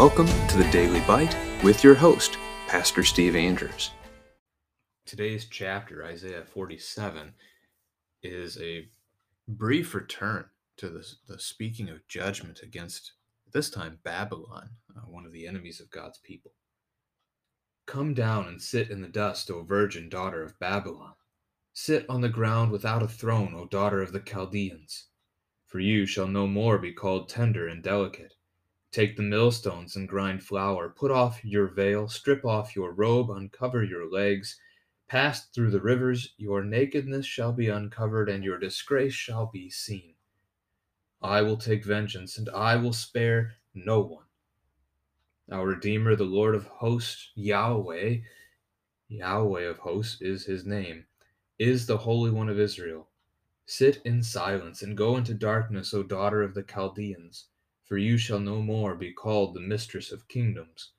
Welcome to the Daily Bite with your host, Pastor Steve Andrews. Today's chapter, Isaiah 47, is a brief return to the, the speaking of judgment against, this time, Babylon, uh, one of the enemies of God's people. Come down and sit in the dust, O virgin daughter of Babylon. Sit on the ground without a throne, O daughter of the Chaldeans. For you shall no more be called tender and delicate Take the millstones and grind flour. Put off your veil, strip off your robe, uncover your legs. Pass through the rivers, your nakedness shall be uncovered, and your disgrace shall be seen. I will take vengeance, and I will spare no one. Our Redeemer, the Lord of hosts, Yahweh, Yahweh of hosts is his name, is the Holy One of Israel. Sit in silence and go into darkness, O daughter of the Chaldeans for you shall no more be called the mistress of kingdoms.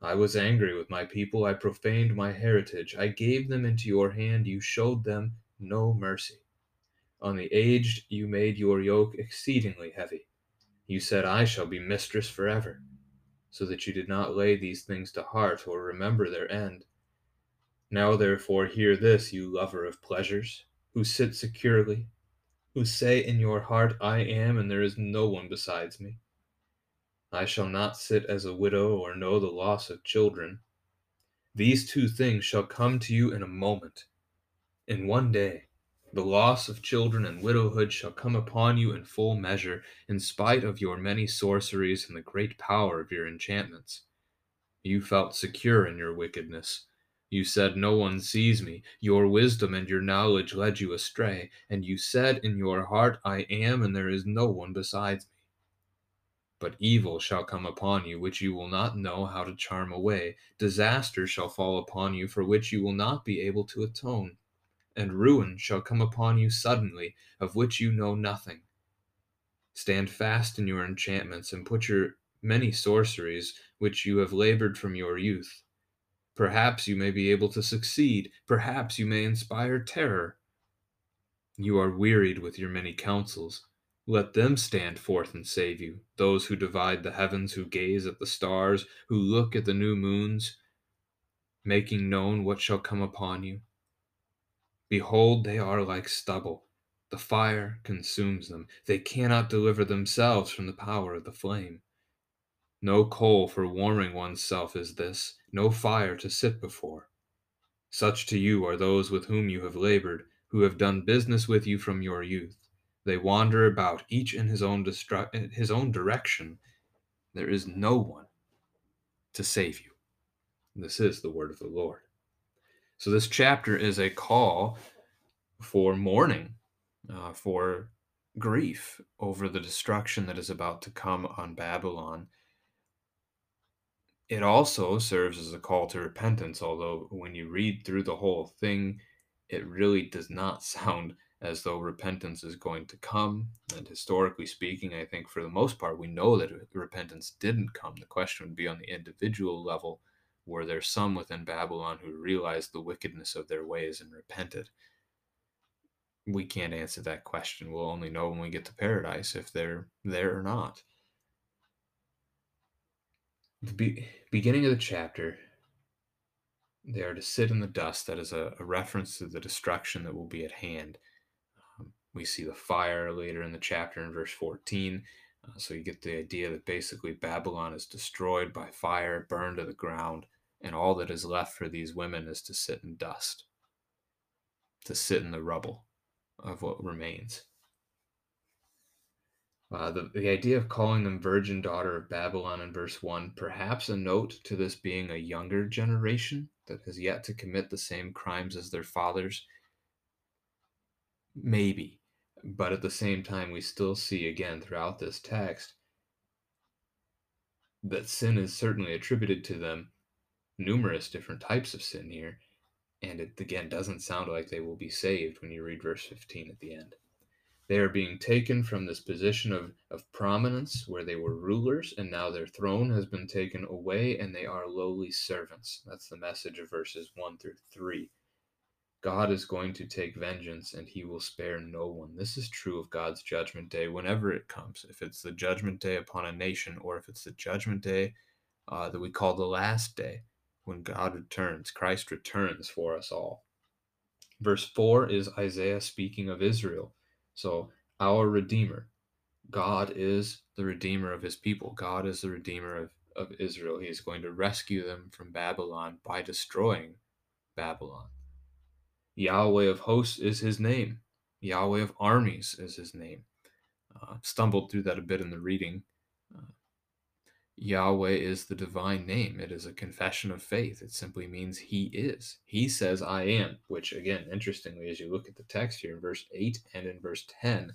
I was angry with my people, I profaned my heritage, I gave them into your hand, you showed them no mercy. On the aged you made your yoke exceedingly heavy. You said, I shall be mistress forever, so that you did not lay these things to heart or remember their end. Now therefore hear this, you lover of pleasures, who sit securely, who say in your heart, I am, and there is no one besides me. I shall not sit as a widow or know the loss of children. These two things shall come to you in a moment. In one day, the loss of children and widowhood shall come upon you in full measure, in spite of your many sorceries and the great power of your enchantments. You felt secure in your wickedness. You said, No one sees me. Your wisdom and your knowledge led you astray, and you said in your heart, I am, and there is no one besides me. But evil shall come upon you, which you will not know how to charm away. Disaster shall fall upon you, for which you will not be able to atone. And ruin shall come upon you suddenly, of which you know nothing. Stand fast in your enchantments, and put your many sorceries, which you have labored from your youth. Perhaps you may be able to succeed. Perhaps you may inspire terror. You are wearied with your many counsels. Let them stand forth and save you, those who divide the heavens, who gaze at the stars, who look at the new moons, making known what shall come upon you. Behold, they are like stubble. The fire consumes them. They cannot deliver themselves from the power of the flame. No coal for warming oneself is this, no fire to sit before. Such to you are those with whom you have labored, who have done business with you from your youth. They wander about, each in his own destru- his own direction. There is no one to save you. This is the word of the Lord. So this chapter is a call for mourning, uh, for grief over the destruction that is about to come on Babylon. It also serves as a call to repentance, although when you read through the whole thing, it really does not sound as though repentance is going to come. And historically speaking, I think for the most part, we know that repentance didn't come. The question would be on the individual level were there some within Babylon who realized the wickedness of their ways and repented? We can't answer that question. We'll only know when we get to paradise if they're there or not. The be- beginning of the chapter, they are to sit in the dust. That is a, a reference to the destruction that will be at hand. We see the fire later in the chapter in verse 14. Uh, so you get the idea that basically Babylon is destroyed by fire, burned to the ground, and all that is left for these women is to sit in dust, to sit in the rubble of what remains. Uh, the, the idea of calling them virgin daughter of Babylon in verse 1, perhaps a note to this being a younger generation that has yet to commit the same crimes as their fathers. Maybe. But at the same time, we still see again throughout this text that sin is certainly attributed to them, numerous different types of sin here. And it again doesn't sound like they will be saved when you read verse 15 at the end. They are being taken from this position of, of prominence where they were rulers, and now their throne has been taken away, and they are lowly servants. That's the message of verses 1 through 3. God is going to take vengeance and he will spare no one. This is true of God's judgment day whenever it comes. If it's the judgment day upon a nation or if it's the judgment day uh, that we call the last day when God returns, Christ returns for us all. Verse 4 is Isaiah speaking of Israel. So, our Redeemer. God is the Redeemer of his people. God is the Redeemer of, of Israel. He is going to rescue them from Babylon by destroying Babylon. Yahweh of hosts is his name. Yahweh of armies is his name. Uh, stumbled through that a bit in the reading. Uh, Yahweh is the divine name. It is a confession of faith. It simply means He is. He says, I am, which, again, interestingly, as you look at the text here in verse 8 and in verse 10,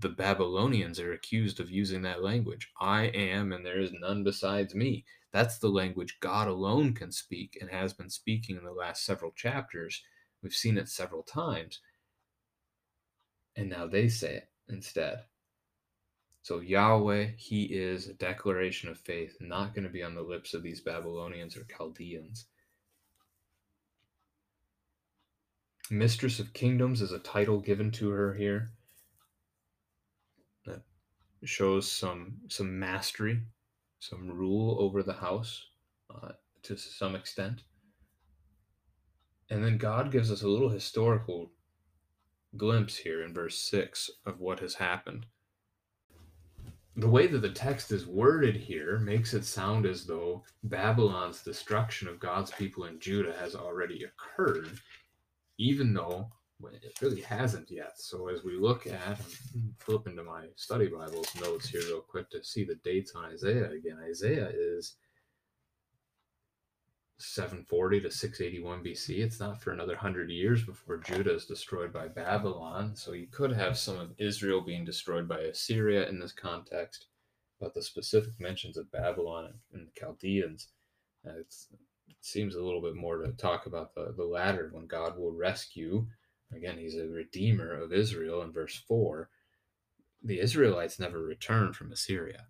the Babylonians are accused of using that language. I am, and there is none besides me. That's the language God alone can speak and has been speaking in the last several chapters. We've seen it several times. And now they say it instead. So Yahweh, He is a declaration of faith, not going to be on the lips of these Babylonians or Chaldeans. Mistress of Kingdoms is a title given to her here that shows some some mastery, some rule over the house uh, to some extent. And then God gives us a little historical glimpse here in verse 6 of what has happened the way that the text is worded here makes it sound as though Babylon's destruction of God's people in Judah has already occurred, even though it really hasn't yet. So as we look at, flip into my study Bible's notes here real quick to see the dates on Isaiah again. Isaiah is 740 to 681 BC. It's not for another 100 years before Judah is destroyed by Babylon. So you could have some of Israel being destroyed by Assyria in this context. But the specific mentions of Babylon and the Chaldeans, uh, it seems a little bit more to talk about the, the latter when God will rescue. Again, he's a redeemer of Israel in verse 4. The Israelites never return from Assyria,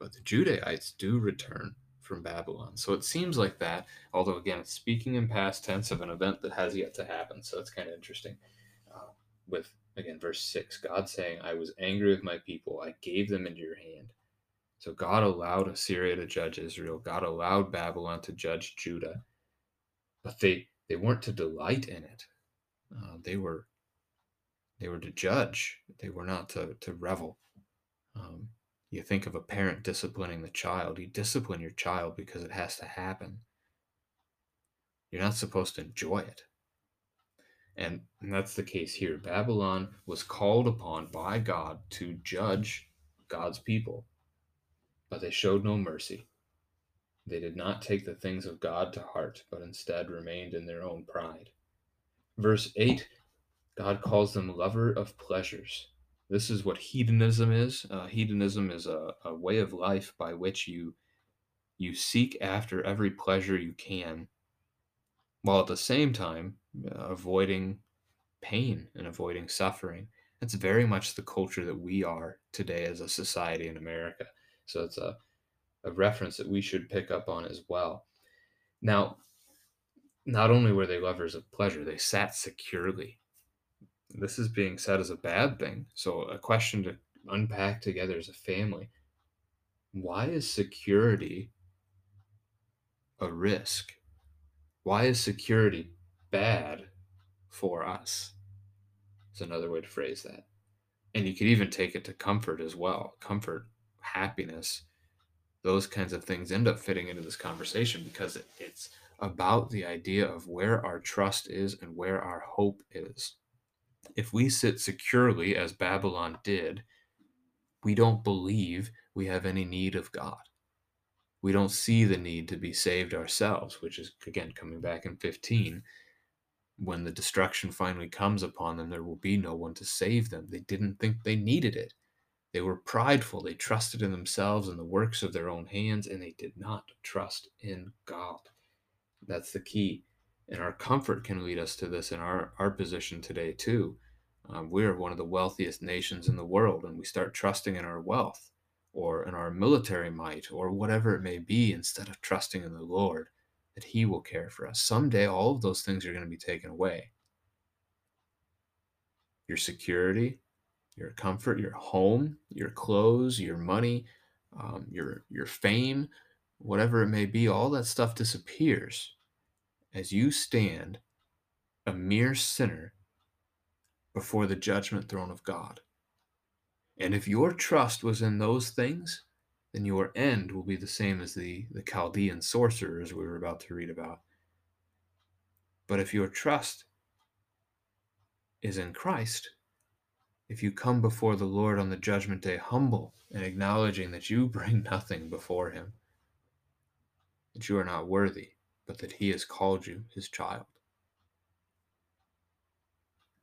but the Judahites do return from Babylon. So it seems like that, although again, it's speaking in past tense of an event that has yet to happen. So it's kind of interesting. Uh, with, again, verse 6, God saying, I was angry with my people, I gave them into your hand. So God allowed Assyria to judge Israel, God allowed Babylon to judge Judah, but they, they weren't to delight in it. Uh, they were they were to judge. They were not to, to revel. Um, you think of a parent disciplining the child. You discipline your child because it has to happen. You're not supposed to enjoy it. And, and that's the case here. Babylon was called upon by God to judge God's people, but they showed no mercy. They did not take the things of God to heart, but instead remained in their own pride. Verse 8 God calls them lover of pleasures this is what hedonism is. Uh, hedonism is a, a way of life by which you you seek after every pleasure you can, while at the same time uh, avoiding pain and avoiding suffering. That's very much the culture that we are today as a society in America. So it's a, a reference that we should pick up on as well. Now, not only were they lovers of pleasure, they sat securely this is being said as a bad thing. So, a question to unpack together as a family why is security a risk? Why is security bad for us? Is another way to phrase that. And you could even take it to comfort as well comfort, happiness, those kinds of things end up fitting into this conversation because it, it's about the idea of where our trust is and where our hope is. If we sit securely as Babylon did, we don't believe we have any need of God. We don't see the need to be saved ourselves, which is, again, coming back in 15. When the destruction finally comes upon them, there will be no one to save them. They didn't think they needed it. They were prideful. They trusted in themselves and the works of their own hands, and they did not trust in God. That's the key. And our comfort can lead us to this in our, our position today, too. Um, we're one of the wealthiest nations in the world, and we start trusting in our wealth or in our military might or whatever it may be instead of trusting in the Lord that He will care for us. Someday, all of those things are going to be taken away. Your security, your comfort, your home, your clothes, your money, um, your your fame, whatever it may be, all that stuff disappears as you stand a mere sinner before the judgment throne of God. And if your trust was in those things, then your end will be the same as the, the Chaldean sorcerers we were about to read about. But if your trust is in Christ, if you come before the Lord on the judgment day humble and acknowledging that you bring nothing before him, that you are not worthy, but that he has called you his child.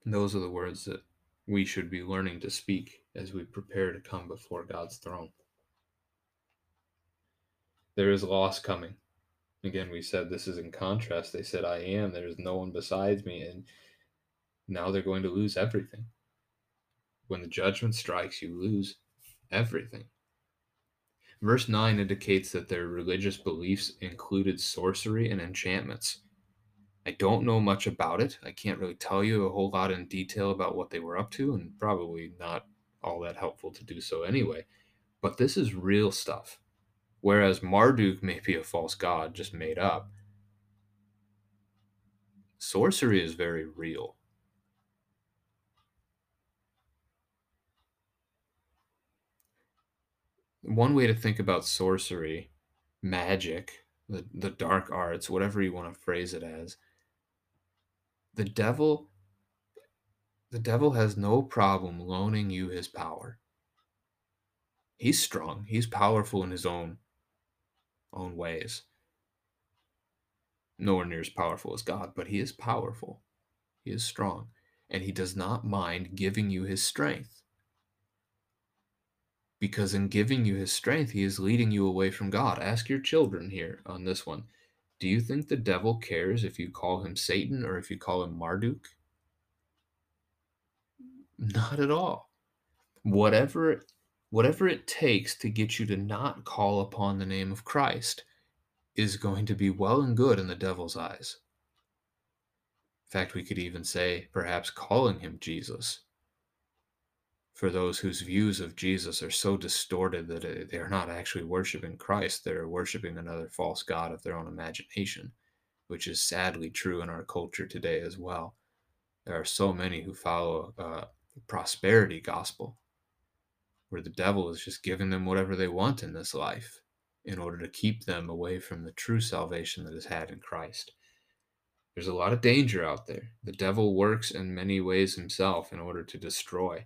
And those are the words that we should be learning to speak as we prepare to come before God's throne. There is loss coming. Again, we said this is in contrast. They said, I am, there is no one besides me. And now they're going to lose everything. When the judgment strikes, you lose everything. Verse 9 indicates that their religious beliefs included sorcery and enchantments. I don't know much about it. I can't really tell you a whole lot in detail about what they were up to, and probably not all that helpful to do so anyway. But this is real stuff. Whereas Marduk may be a false god just made up, sorcery is very real. One way to think about sorcery, magic, the, the dark arts, whatever you want to phrase it as, the devil the devil has no problem loaning you his power. He's strong. He's powerful in his own own ways. Nowhere near as powerful as God, but he is powerful. He is strong, and he does not mind giving you his strength. Because in giving you his strength, he is leading you away from God. Ask your children here on this one. Do you think the devil cares if you call him Satan or if you call him Marduk? Not at all. Whatever whatever it takes to get you to not call upon the name of Christ is going to be well and good in the devil's eyes. In fact, we could even say perhaps calling him Jesus for those whose views of Jesus are so distorted that uh, they are not actually worshiping Christ, they're worshiping another false God of their own imagination, which is sadly true in our culture today as well. There are so many who follow uh, a prosperity gospel where the devil is just giving them whatever they want in this life in order to keep them away from the true salvation that is had in Christ. There's a lot of danger out there. The devil works in many ways himself in order to destroy.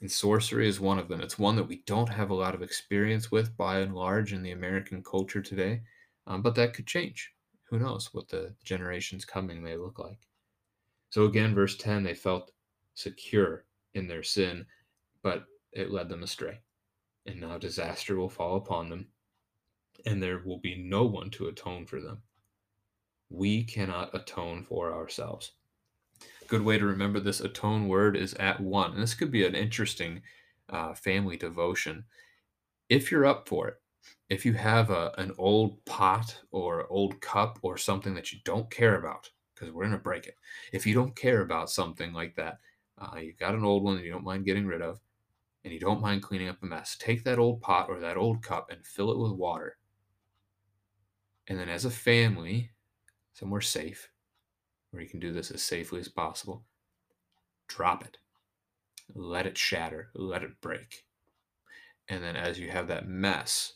And sorcery is one of them. It's one that we don't have a lot of experience with by and large in the American culture today, um, but that could change. Who knows what the generations coming may look like. So, again, verse 10 they felt secure in their sin, but it led them astray. And now disaster will fall upon them, and there will be no one to atone for them. We cannot atone for ourselves good way to remember this atone word is at one. And this could be an interesting uh, family devotion. If you're up for it, if you have a, an old pot or old cup or something that you don't care about, because we're going to break it. If you don't care about something like that, uh, you've got an old one that you don't mind getting rid of, and you don't mind cleaning up a mess, take that old pot or that old cup and fill it with water. And then, as a family, somewhere safe, where you can do this as safely as possible. Drop it. Let it shatter. Let it break. And then as you have that mess,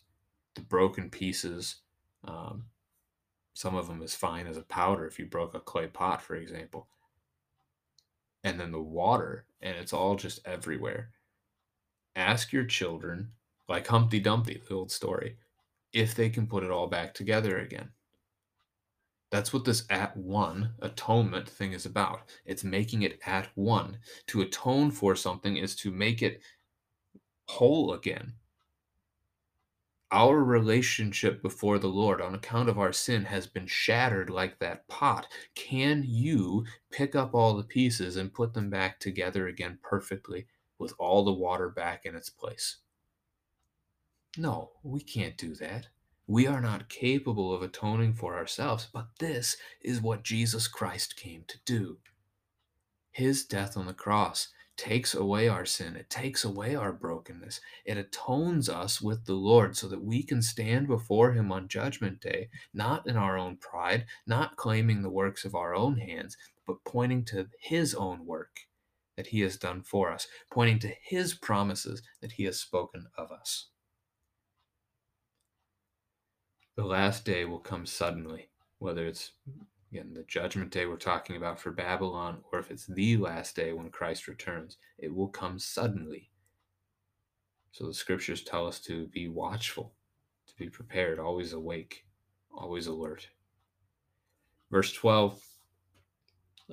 the broken pieces, um, some of them as fine as a powder if you broke a clay pot, for example. And then the water, and it's all just everywhere. Ask your children, like Humpty Dumpty, the old story, if they can put it all back together again. That's what this at one atonement thing is about. It's making it at one. To atone for something is to make it whole again. Our relationship before the Lord on account of our sin has been shattered like that pot. Can you pick up all the pieces and put them back together again perfectly with all the water back in its place? No, we can't do that. We are not capable of atoning for ourselves, but this is what Jesus Christ came to do. His death on the cross takes away our sin, it takes away our brokenness, it atones us with the Lord so that we can stand before Him on Judgment Day, not in our own pride, not claiming the works of our own hands, but pointing to His own work that He has done for us, pointing to His promises that He has spoken of us. The last day will come suddenly, whether it's again the judgment day we're talking about for Babylon, or if it's the last day when Christ returns, it will come suddenly. So the scriptures tell us to be watchful, to be prepared, always awake, always alert. Verse 12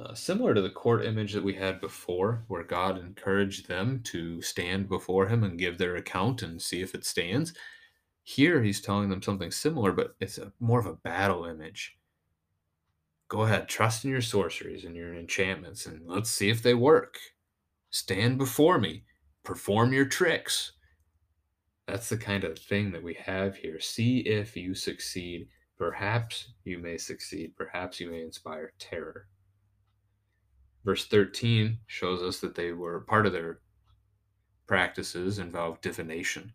uh, similar to the court image that we had before, where God encouraged them to stand before Him and give their account and see if it stands. Here, He's telling them something similar, but it's a, more of a battle image. Go ahead, trust in your sorceries and your enchantments, and let's see if they work. Stand before me, perform your tricks. That's the kind of thing that we have here. See if you succeed. Perhaps you may succeed. Perhaps you may inspire terror. Verse 13 shows us that they were part of their practices involved divination,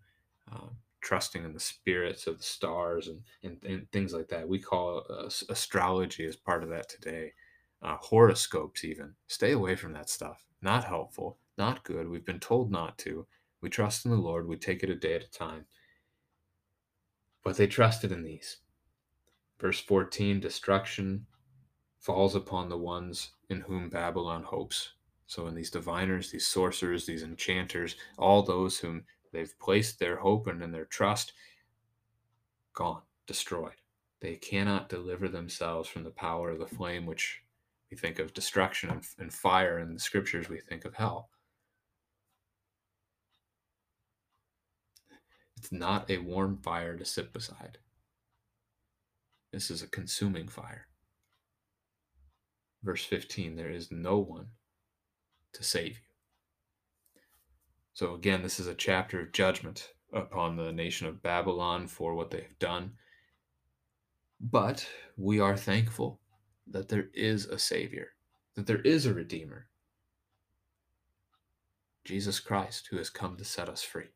uh, trusting in the spirits of the stars and, and, and things like that. We call uh, astrology as part of that today. Uh, horoscopes, even. Stay away from that stuff. Not helpful, not good. We've been told not to. We trust in the Lord, we take it a day at a time. But they trusted in these. Verse 14 destruction falls upon the ones in whom Babylon hopes. So, in these diviners, these sorcerers, these enchanters, all those whom they've placed their hope and their trust, gone, destroyed. They cannot deliver themselves from the power of the flame, which we think of destruction and, and fire. In the scriptures, we think of hell. It's not a warm fire to sit beside. This is a consuming fire. Verse 15 there is no one to save you. So, again, this is a chapter of judgment upon the nation of Babylon for what they have done. But we are thankful that there is a Savior, that there is a Redeemer, Jesus Christ, who has come to set us free.